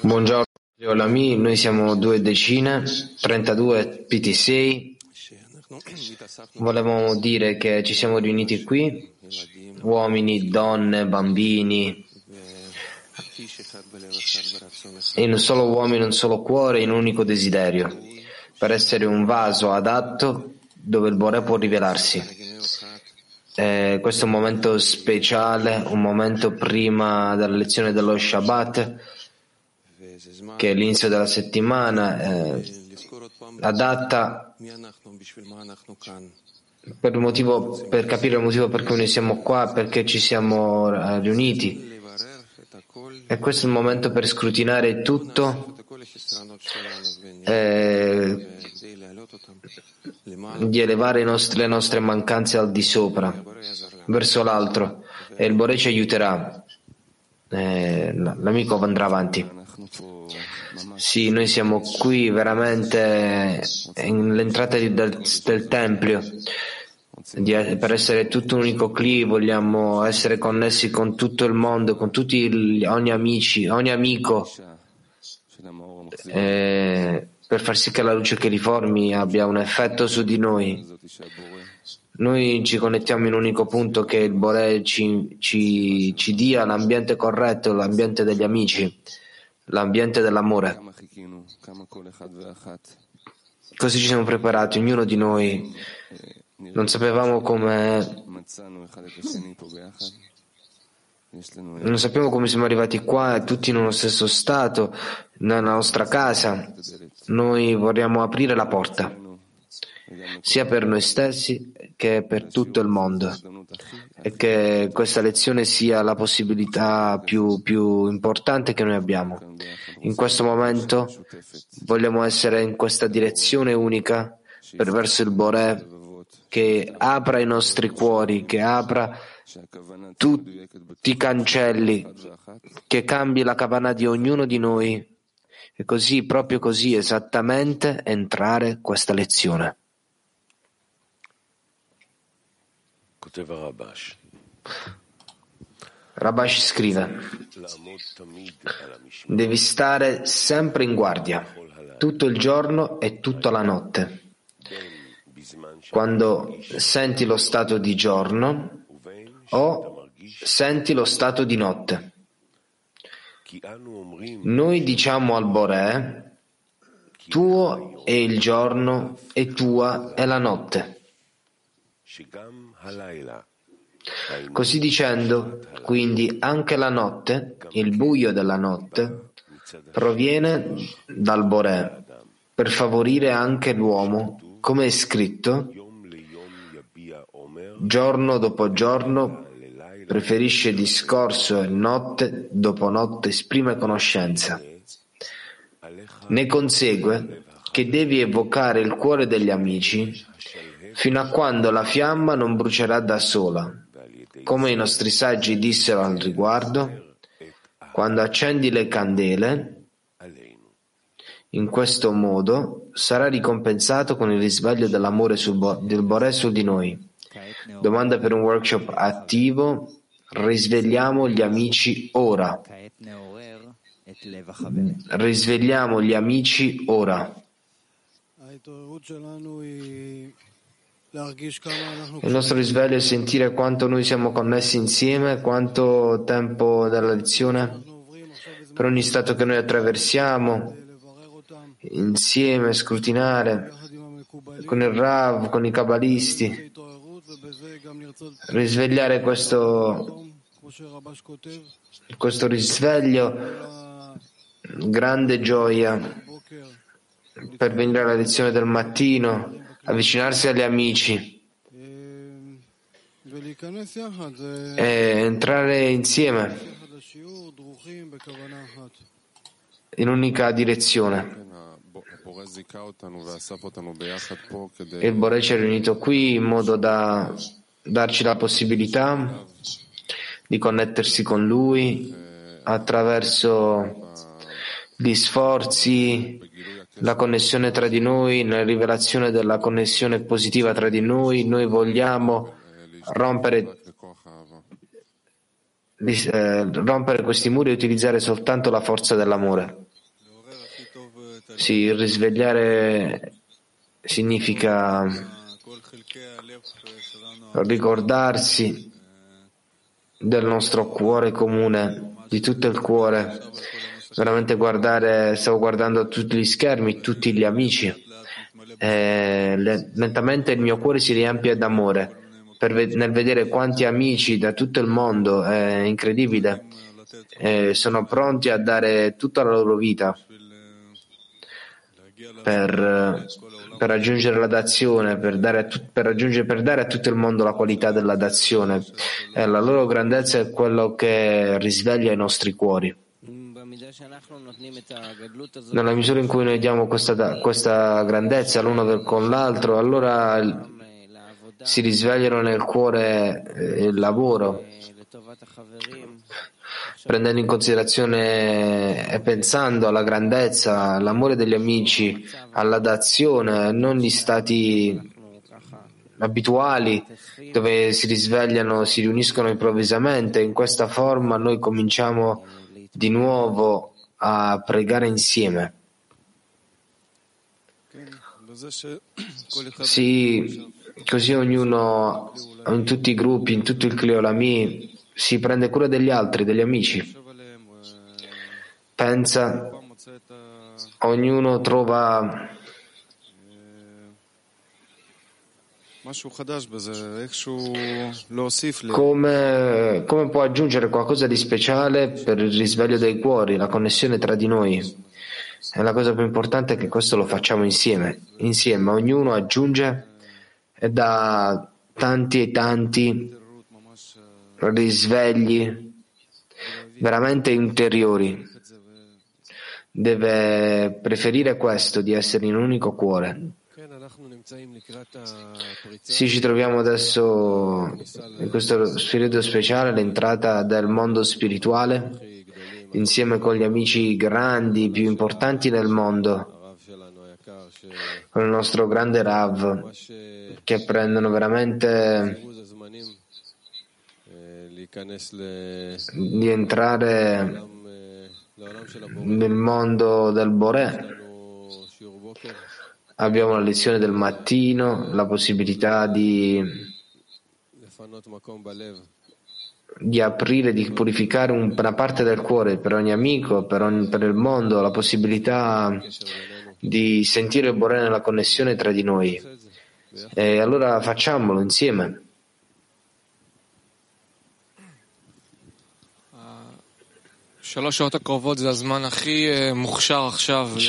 Buongiorno, Olami. Noi siamo due decine, 32 PT6. Volevamo dire che ci siamo riuniti qui, uomini, donne, bambini, in un solo uomo, in un solo cuore, in un unico desiderio, per essere un vaso adatto dove il Bore può rivelarsi. Eh, questo è un momento speciale, un momento prima della lezione dello Shabbat, che è l'inizio della settimana, eh, adatta per, motivo, per, capire il motivo per cui noi siamo qua, perché ci siamo eh, riuniti. E questo è il momento per scrutinare tutto, eh, di elevare le nostre mancanze al di sopra, verso l'altro, e il Bore ci aiuterà. Eh, l'amico andrà avanti. Sì, noi siamo qui veramente nell'entrata del, del Tempio. Di, per essere tutto un unico cli vogliamo essere connessi con tutto il mondo, con tutti gli, ogni amici, ogni amico. Eh, per far sì che la luce che li formi abbia un effetto su di noi. Noi ci connettiamo in un unico punto che il Bore ci, ci, ci dia l'ambiente corretto, l'ambiente degli amici, l'ambiente dell'amore. Così ci siamo preparati, ognuno di noi. Non sapevamo come non sappiamo come siamo arrivati qua, tutti uno stesso stato, nella nostra casa. Noi vorremmo aprire la porta, sia per noi stessi che per tutto il mondo. E che questa lezione sia la possibilità più, più importante che noi abbiamo. In questo momento vogliamo essere in questa direzione unica per verso il Boré che apra i nostri cuori, che apra tutti i cancelli, che cambi la cabana di ognuno di noi e così, proprio così, esattamente entrare questa lezione. Rabash scrive, devi stare sempre in guardia, tutto il giorno e tutta la notte. Quando senti lo stato di giorno, o senti lo stato di notte. Noi diciamo al Boré, tuo è il giorno e tua è la notte. Così dicendo, quindi anche la notte, il buio della notte, proviene dal Boré per favorire anche l'uomo, come è scritto, giorno dopo giorno preferisce discorso e notte dopo notte esprime conoscenza. Ne consegue che devi evocare il cuore degli amici fino a quando la fiamma non brucerà da sola. Come i nostri saggi dissero al riguardo, quando accendi le candele, in questo modo sarà ricompensato con il risveglio dell'amore del Boré su di noi. Domanda per un workshop attivo. Risvegliamo gli amici ora. Risvegliamo gli amici ora. Il nostro risveglio è sentire quanto noi siamo connessi insieme, quanto tempo della lezione, per ogni stato che noi attraversiamo, insieme, scrutinare con il Rav, con i Kabbalisti, risvegliare questo, questo risveglio, grande gioia per venire alla lezione del mattino, avvicinarsi agli amici e entrare insieme in un'unica direzione. Il Bore ci ha riunito qui in modo da darci la possibilità di connettersi con Lui attraverso gli sforzi, la connessione tra di noi, la rivelazione della connessione positiva tra di noi. Noi vogliamo rompere, eh, rompere questi muri e utilizzare soltanto la forza dell'amore. Sì, risvegliare significa ricordarsi del nostro cuore comune, di tutto il cuore, veramente guardare, stavo guardando tutti gli schermi, tutti gli amici, e lentamente il mio cuore si riempie d'amore per, nel vedere quanti amici da tutto il mondo, è incredibile, e sono pronti a dare tutta la loro vita per, per raggiungere la dazione, per dare, per, per dare, a tutto il mondo la qualità della dazione. E la loro grandezza è quello che risveglia i nostri cuori. Nella misura in cui noi diamo questa, questa grandezza l'uno con l'altro, allora si risvegliano nel cuore eh, il lavoro prendendo in considerazione e pensando alla grandezza, all'amore degli amici, alla dazione, non gli stati abituali dove si risvegliano, si riuniscono improvvisamente. In questa forma noi cominciamo di nuovo a pregare insieme. Sì, così ognuno, in tutti i gruppi, in tutto il Cleolami, si prende cura degli altri, degli amici. Pensa, ognuno trova come, come, può aggiungere qualcosa di speciale per il risveglio dei cuori, la connessione tra di noi. E la cosa più importante è che questo lo facciamo insieme. Insieme, ognuno aggiunge e dà tanti e tanti risvegli veramente interiori. Deve preferire questo, di essere in un unico cuore. Sì, ci troviamo adesso in questo periodo speciale, l'entrata del mondo spirituale, insieme con gli amici grandi, più importanti nel mondo, con il nostro grande Rav, che prendono veramente di entrare nel mondo del Boré. Abbiamo la lezione del mattino, la possibilità di, di aprire, di purificare una parte del cuore per ogni amico, per, ogni, per il mondo, la possibilità di sentire il Boré nella connessione tra di noi. E allora facciamolo insieme.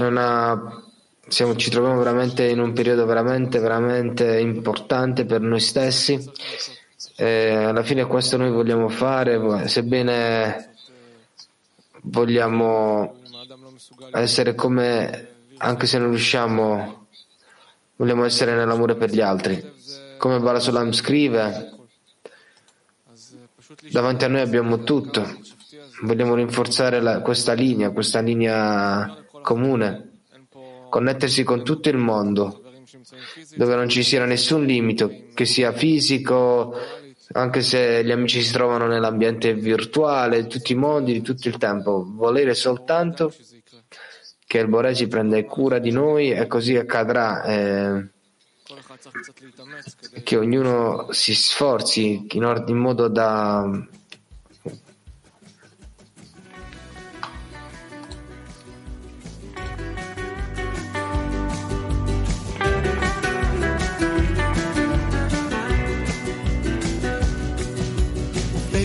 Una... Siamo, ci troviamo veramente in un periodo veramente, veramente importante per noi stessi. E alla fine questo noi vogliamo fare, sebbene vogliamo essere come, anche se non riusciamo, vogliamo essere nell'amore per gli altri. Come Balasulam scrive, davanti a noi abbiamo tutto Vogliamo rinforzare la, questa linea, questa linea comune, connettersi con tutto il mondo, dove non ci sia nessun limite, che sia fisico, anche se gli amici si trovano nell'ambiente virtuale, tutti i mondi, di tutto il tempo. Volere soltanto che il Bore si prenda cura di noi e così accadrà. Eh, che ognuno si sforzi in, or- in modo da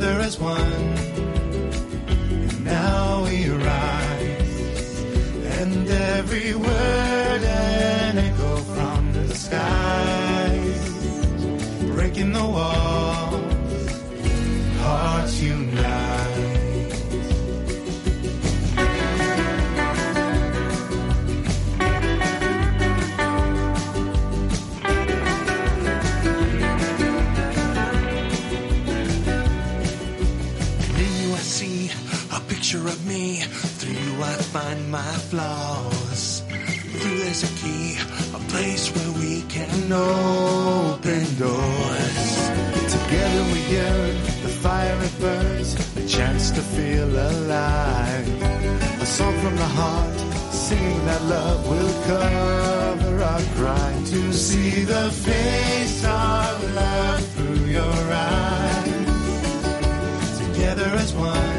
Together as one. And now we rise. And every word an echo from the skies. Breaking the walls. Picture of me. Through you I find my flaws. Through there's a key, a place where we can open doors. Together we yearn, the fire it burns, a chance to feel alive. A song from the heart, singing that love will cover our crime. To see the face of love through your eyes. Together as one,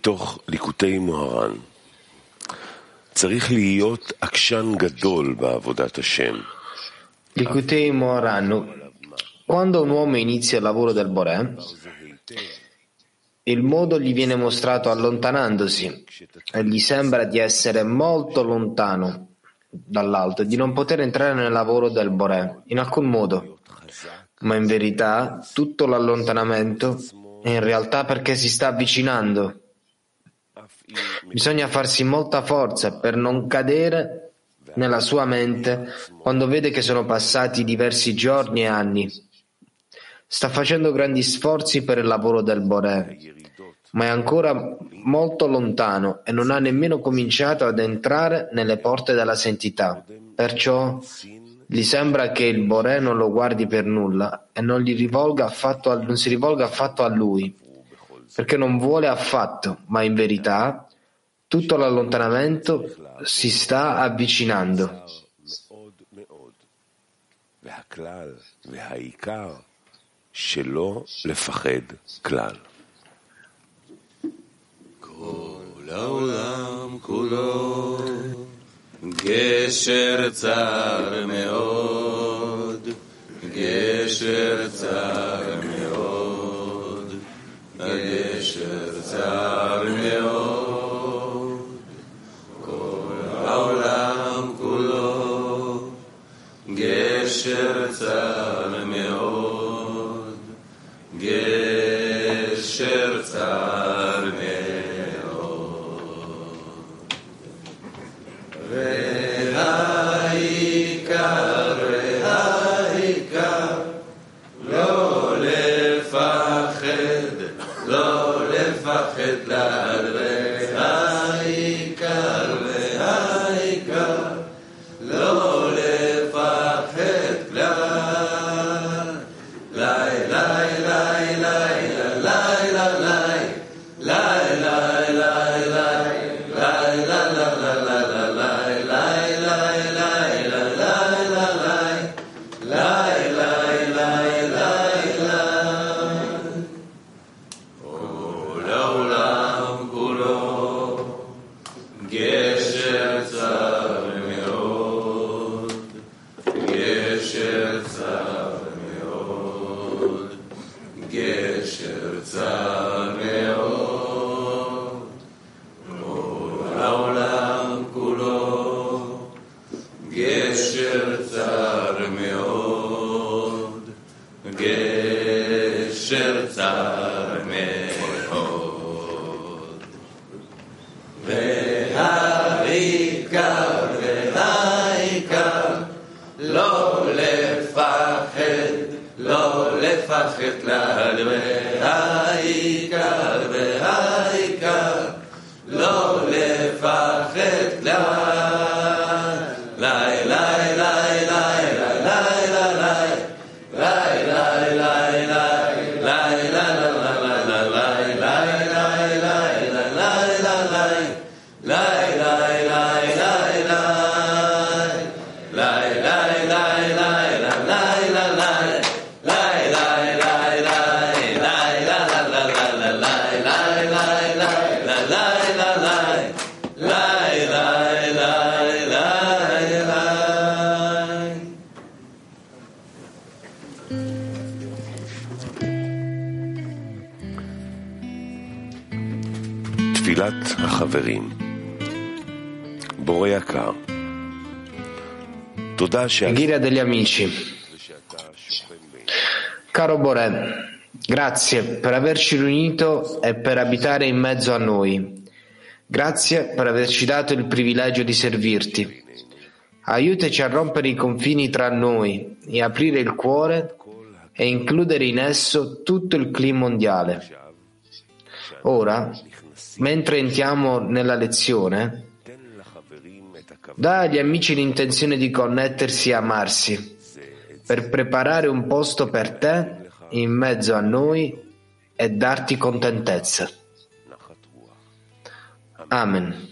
מתוך ליקוטי מוהר"ן. צריך להיות עקשן גדול בעבודת השם. Likutei Moharan, quando un uomo inizia il lavoro del Boré, il modo gli viene mostrato allontanandosi e gli sembra di essere molto lontano dall'alto e di non poter entrare nel lavoro del Boré in alcun modo. Ma in verità tutto l'allontanamento è in realtà perché si sta avvicinando. Bisogna farsi molta forza per non cadere nella sua mente quando vede che sono passati diversi giorni e anni. Sta facendo grandi sforzi per il lavoro del Boré, ma è ancora molto lontano e non ha nemmeno cominciato ad entrare nelle porte della santità. Perciò gli sembra che il Boré non lo guardi per nulla e non, rivolga affatto non si rivolga affatto a lui, perché non vuole affatto, ma in verità tutto l'allontanamento si sta avvicinando. מאוד מאוד. והכלל והעיקר שלא לפחד כלל. כל העולם כולו גשר צר מאוד, fachet la de Ghira degli amici. Caro Borè, grazie per averci riunito e per abitare in mezzo a noi. Grazie per averci dato il privilegio di servirti. Aiutaci a rompere i confini tra noi e aprire il cuore e includere in esso tutto il clima mondiale. Ora mentre entriamo nella lezione, dà agli amici l'intenzione di connettersi e amarsi, per preparare un posto per te in mezzo a noi e darti contentezza. Amen.